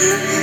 Yeah.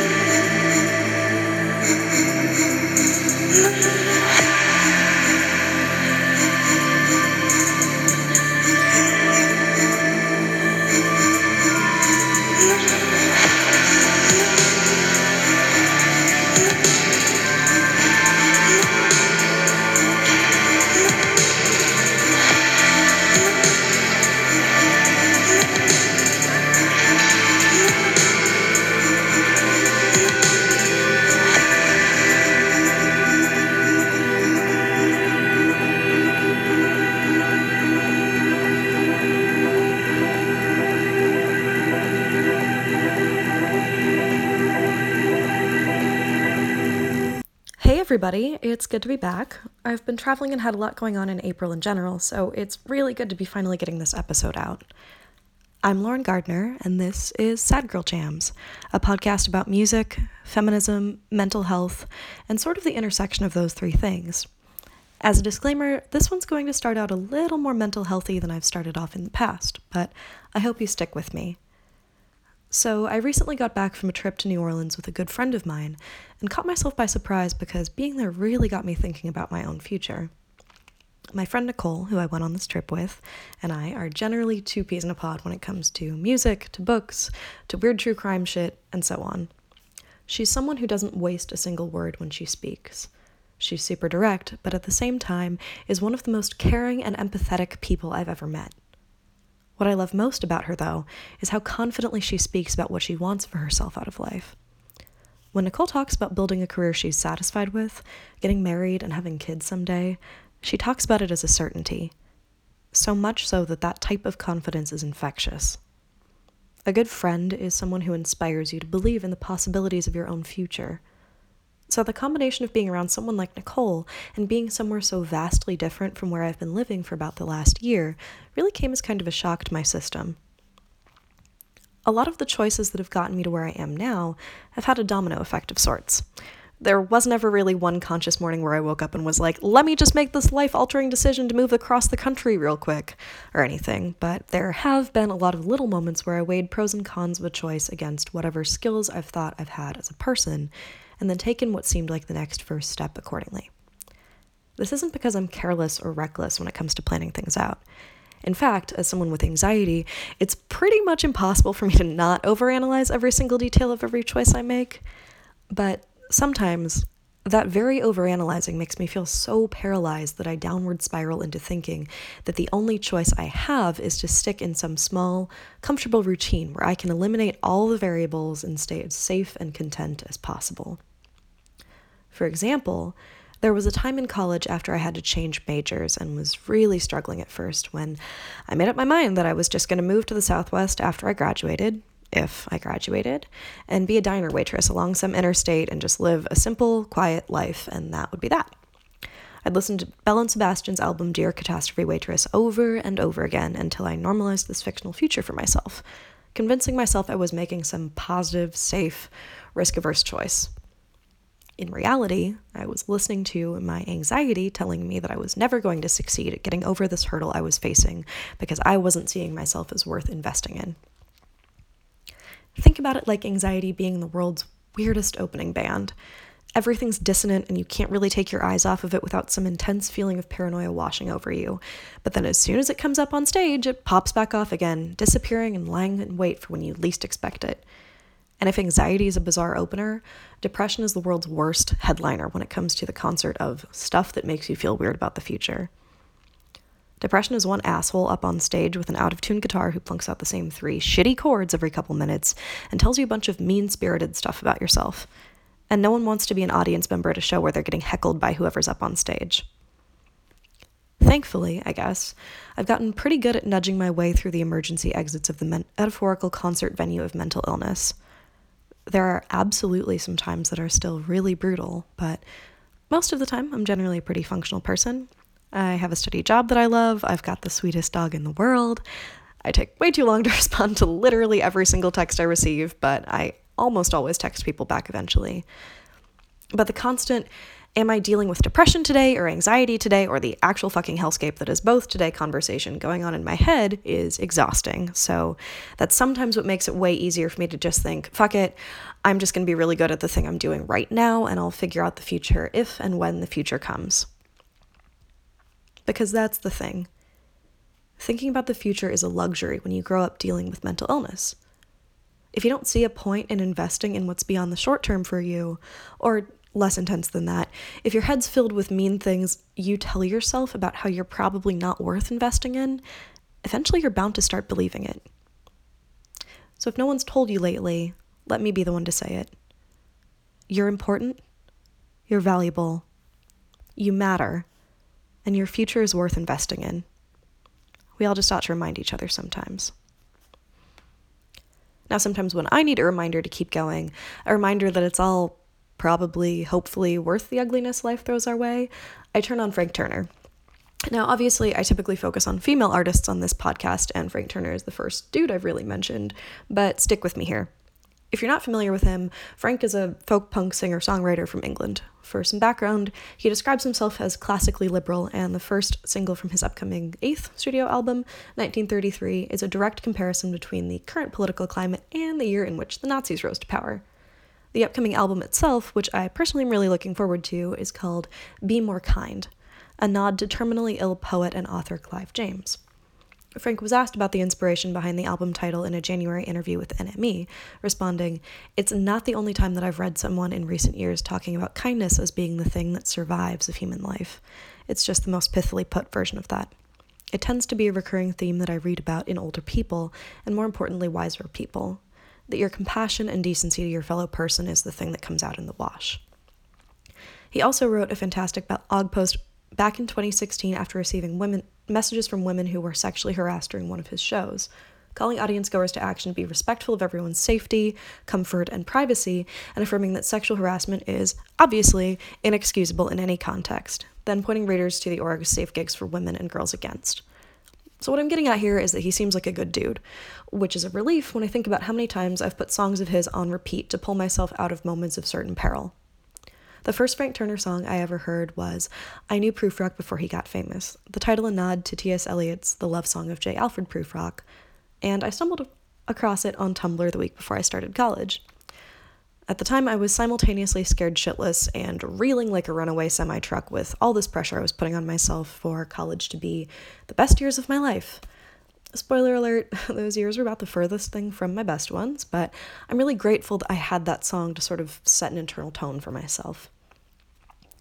everybody. It's good to be back. I've been traveling and had a lot going on in April in general, so it's really good to be finally getting this episode out. I'm Lauren Gardner, and this is Sad Girl Jams, a podcast about music, feminism, mental health, and sort of the intersection of those three things. As a disclaimer, this one's going to start out a little more mental healthy than I've started off in the past, but I hope you stick with me. So, I recently got back from a trip to New Orleans with a good friend of mine and caught myself by surprise because being there really got me thinking about my own future. My friend Nicole, who I went on this trip with, and I are generally two peas in a pod when it comes to music, to books, to weird true crime shit, and so on. She's someone who doesn't waste a single word when she speaks. She's super direct, but at the same time is one of the most caring and empathetic people I've ever met. What I love most about her, though, is how confidently she speaks about what she wants for herself out of life. When Nicole talks about building a career she's satisfied with, getting married, and having kids someday, she talks about it as a certainty. So much so that that type of confidence is infectious. A good friend is someone who inspires you to believe in the possibilities of your own future so, the combination of being around someone like Nicole and being somewhere so vastly different from where I've been living for about the last year really came as kind of a shock to my system. A lot of the choices that have gotten me to where I am now have had a domino effect of sorts. There was never really one conscious morning where I woke up and was like, let me just make this life altering decision to move across the country real quick, or anything, but there have been a lot of little moments where I weighed pros and cons of a choice against whatever skills I've thought I've had as a person and then taken what seemed like the next first step accordingly. This isn't because I'm careless or reckless when it comes to planning things out. In fact, as someone with anxiety, it's pretty much impossible for me to not overanalyze every single detail of every choice I make. But sometimes that very overanalyzing makes me feel so paralyzed that I downward spiral into thinking that the only choice I have is to stick in some small, comfortable routine where I can eliminate all the variables and stay as safe and content as possible. For example, there was a time in college after I had to change majors and was really struggling at first when I made up my mind that I was just going to move to the Southwest after I graduated, if I graduated, and be a diner waitress along some interstate and just live a simple, quiet life, and that would be that. I'd listened to Belle and Sebastian's album Dear Catastrophe Waitress over and over again until I normalized this fictional future for myself, convincing myself I was making some positive, safe, risk averse choice. In reality, I was listening to my anxiety telling me that I was never going to succeed at getting over this hurdle I was facing because I wasn't seeing myself as worth investing in. Think about it like anxiety being the world's weirdest opening band. Everything's dissonant and you can't really take your eyes off of it without some intense feeling of paranoia washing over you. But then as soon as it comes up on stage, it pops back off again, disappearing and lying in wait for when you least expect it. And if anxiety is a bizarre opener, depression is the world's worst headliner when it comes to the concert of stuff that makes you feel weird about the future. Depression is one asshole up on stage with an out of tune guitar who plunks out the same three shitty chords every couple minutes and tells you a bunch of mean spirited stuff about yourself. And no one wants to be an audience member at a show where they're getting heckled by whoever's up on stage. Thankfully, I guess, I've gotten pretty good at nudging my way through the emergency exits of the metaphorical concert venue of mental illness. There are absolutely some times that are still really brutal, but most of the time, I'm generally a pretty functional person. I have a steady job that I love, I've got the sweetest dog in the world. I take way too long to respond to literally every single text I receive, but I almost always text people back eventually. But the constant, am I dealing with depression today or anxiety today or the actual fucking hellscape that is both today conversation going on in my head is exhausting. So that's sometimes what makes it way easier for me to just think, fuck it, I'm just to be really good at the thing I'm doing right now and I'll figure out the future if and when the future comes. Because that's the thing. Thinking about the future is a luxury when you grow up dealing with mental illness. If you don't see a point in investing in what's beyond the short term for you, or less intense than that, if your head's filled with mean things you tell yourself about how you're probably not worth investing in, eventually you're bound to start believing it. So if no one's told you lately, let me be the one to say it. You're important, you're valuable, you matter, and your future is worth investing in. We all just ought to remind each other sometimes. Now, sometimes when I need a reminder to keep going, a reminder that it's all probably, hopefully, worth the ugliness life throws our way, I turn on Frank Turner. Now, obviously, I typically focus on female artists on this podcast, and Frank Turner is the first dude I've really mentioned, but stick with me here. If you're not familiar with him, Frank is a folk punk singer songwriter from England. For some background, he describes himself as classically liberal, and the first single from his upcoming eighth studio album, 1933, is a direct comparison between the current political climate and the year in which the Nazis rose to power. The upcoming album itself, which I personally am really looking forward to, is called Be More Kind, a nod to terminally ill poet and author Clive James. Frank was asked about the inspiration behind the album title in a January interview with NME, responding, It's not the only time that I've read someone in recent years talking about kindness as being the thing that survives of human life. It's just the most pithily put version of that. It tends to be a recurring theme that I read about in older people, and more importantly, wiser people. That your compassion and decency to your fellow person is the thing that comes out in the wash. He also wrote a fantastic blog post back in 2016 after receiving women messages from women who were sexually harassed during one of his shows, calling audience goers to action to be respectful of everyone's safety, comfort, and privacy, and affirming that sexual harassment is, obviously, inexcusable in any context, then pointing readers to the org's safe gigs for women and girls against. So, what I'm getting at here is that he seems like a good dude, which is a relief when I think about how many times I've put songs of his on repeat to pull myself out of moments of certain peril. The first Frank Turner song I ever heard was I Knew Prufrock Before He Got Famous, the title a nod to T.S. Eliot's The Love Song of J. Alfred Prufrock, and I stumbled across it on Tumblr the week before I started college. At the time, I was simultaneously scared shitless and reeling like a runaway semi truck with all this pressure I was putting on myself for college to be the best years of my life. Spoiler alert, those years were about the furthest thing from my best ones, but I'm really grateful that I had that song to sort of set an internal tone for myself.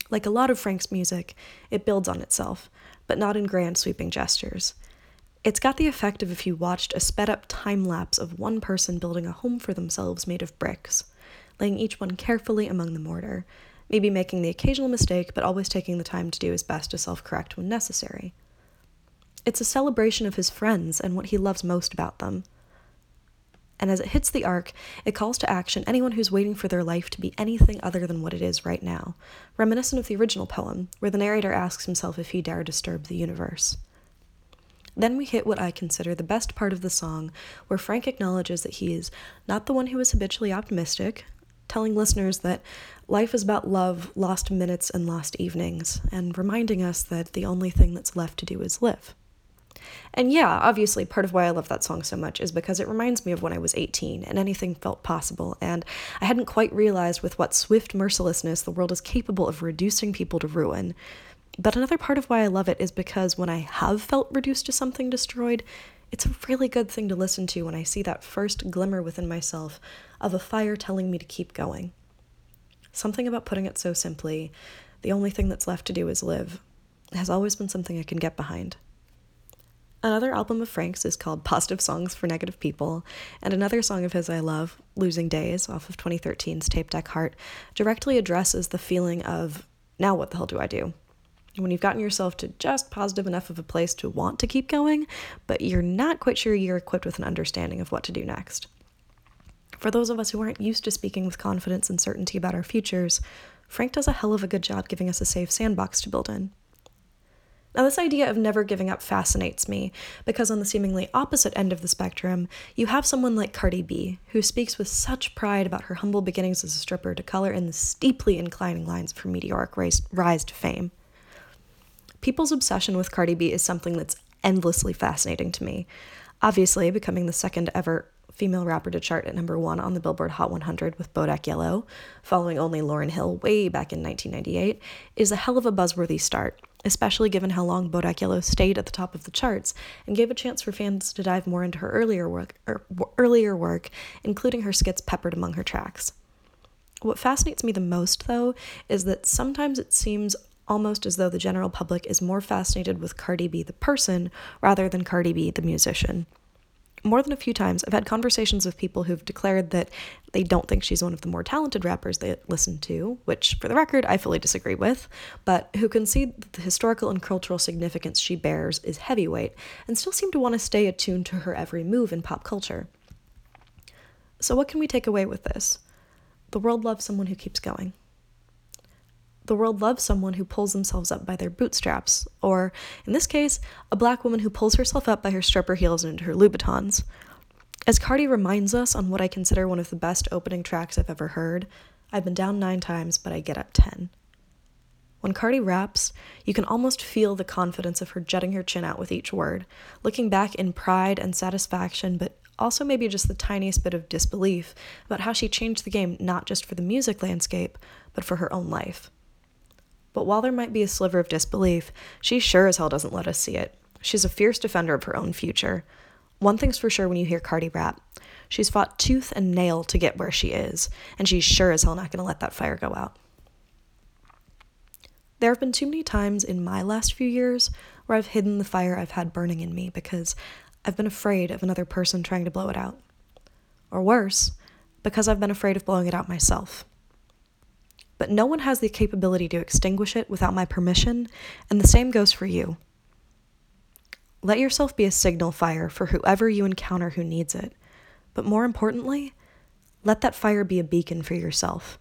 Like a lot of Frank's music, it builds on itself, but not in grand sweeping gestures. It's got the effect of if you watched a sped up time lapse of one person building a home for themselves made of bricks, laying each one carefully among the mortar, maybe making the occasional mistake, but always taking the time to do his best to self correct when necessary. It's a celebration of his friends and what he loves most about them and as it hits the arc, it calls to action anyone who's waiting for their life to be anything other than what it is right now, reminiscent of the original poem, where the narrator asks himself if he dare disturb the universe. Then we hit what I consider the best part of the song, where Frank acknowledges that he is not the one who is habitually optimistic, telling listeners that life is about love, lost minutes, and lost evenings, and reminding us that the only thing that's left to do is live. And yeah, obviously, part of why I love that song so much is because it reminds me of when I was 18 and anything felt possible, and I hadn't quite realized with what swift mercilessness the world is capable of reducing people to ruin. But another part of why I love it is because when I have felt reduced to something destroyed, it's a really good thing to listen to when I see that first glimmer within myself of a fire telling me to keep going. Something about putting it so simply, the only thing that's left to do is live, has always been something I can get behind. Another album of Frank's is called Positive Songs for Negative People, and another song of his I love, Losing Days, off of 2013's Tape Deck Heart, directly addresses the feeling of, now what the hell do I do? When you've gotten yourself to just positive enough of a place to want to keep going, but you're not quite sure you're equipped with an understanding of what to do next. For those of us who aren't used to speaking with confidence and certainty about our futures, Frank does a hell of a good job giving us a safe sandbox to build in. Now, this idea of never giving up fascinates me because, on the seemingly opposite end of the spectrum, you have someone like Cardi B, who speaks with such pride about her humble beginnings as a stripper to color in the steeply inclining lines of her meteoric rise to fame. People's obsession with Cardi B is something that's endlessly fascinating to me. Obviously, becoming the second ever female rapper to chart at number one on the Billboard Hot 100 with Bodak Yellow, following only Lauryn Hill way back in 1998, is a hell of a buzzworthy start, especially given how long Bodak Yellow stayed at the top of the charts and gave a chance for fans to dive more into her earlier work, er, earlier work, including her skits peppered among her tracks. What fascinates me the most, though, is that sometimes it seems almost as though the general public is more fascinated with Cardi B the person rather than Cardi B the musician more than a few times, I've had conversations with people who've declared that they don't think she's one of the more talented rappers they listen to, which, for the record, I fully disagree with, but who concede that the historical and cultural significance she bears is heavyweight and still seem to want to stay attuned to her every move in pop culture. So, what can we take away with this? The world loves someone who keeps going. The world loves someone who pulls themselves up by their bootstraps, or, in this case, a black woman who pulls herself up by her stripper heels and her Louboutins. As Cardi reminds us on what I consider one of the best opening tracks I've ever heard, I've been down nine times, but I get up ten. When Cardi raps, you can almost feel the confidence of her jutting her chin out with each word, looking back in pride and satisfaction, but also maybe just the tiniest bit of disbelief about how she changed the game not just for the music landscape, but for her own life. But while there might be a sliver of disbelief, she sure as hell doesn't let us see it. She's a fierce defender of her own future. One thing's for sure when you hear Cardi rap she's fought tooth and nail to get where she is, and she's sure as hell not going to let that fire go out. There have been too many times in my last few years where I've hidden the fire I've had burning in me because I've been afraid of another person trying to blow it out. Or worse, because I've been afraid of blowing it out myself but no one has the capability to extinguish it without my permission, and the same goes for you. Let yourself be a signal fire for whoever you encounter who needs it, but more importantly, let that fire be a beacon for yourself.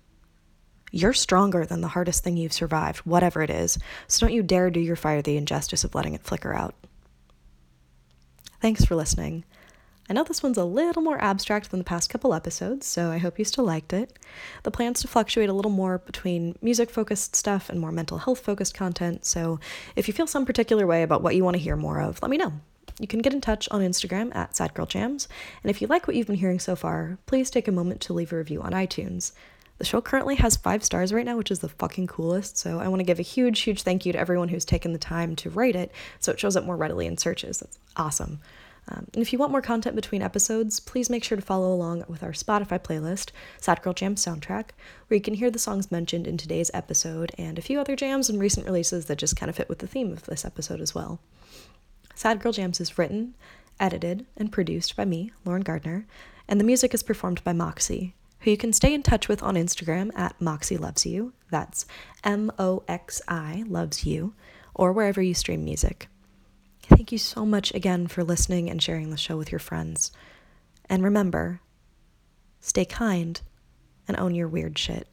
You're stronger than the hardest thing you've survived, whatever it is, so don't you dare do your fire the injustice of letting it flicker out. Thanks for listening. I know this one's a little more abstract than the past couple episodes, so I hope you still liked it. The plan's to fluctuate a little more between music focused stuff and more mental health focused content, so if you feel some particular way about what you want to hear more of, let me know. You can get in touch on Instagram at SadGirlJams, and if you like what you've been hearing so far, please take a moment to leave a review on iTunes. The show currently has five stars right now, which is the fucking coolest. So I want to give a huge, huge thank you to everyone who's taken the time to rate it so it shows up more readily in searches. That's awesome. Um, and if you want more content between episodes, please make sure to follow along with our Spotify playlist, Sad Girl Jam Soundtrack, where you can hear the songs mentioned in today's episode and a few other jams and recent releases that just kind of fit with the theme of this episode as well. Sad Girl Jams is written, edited, and produced by me, Lauren Gardner, and the music is performed by Moxi, who you can stay in touch with on Instagram at Moxi Loves You. That's M O X I Loves You, or wherever you stream music. Thank you so much again for listening and sharing the show with your friends. And remember, stay kind and own your weird shit.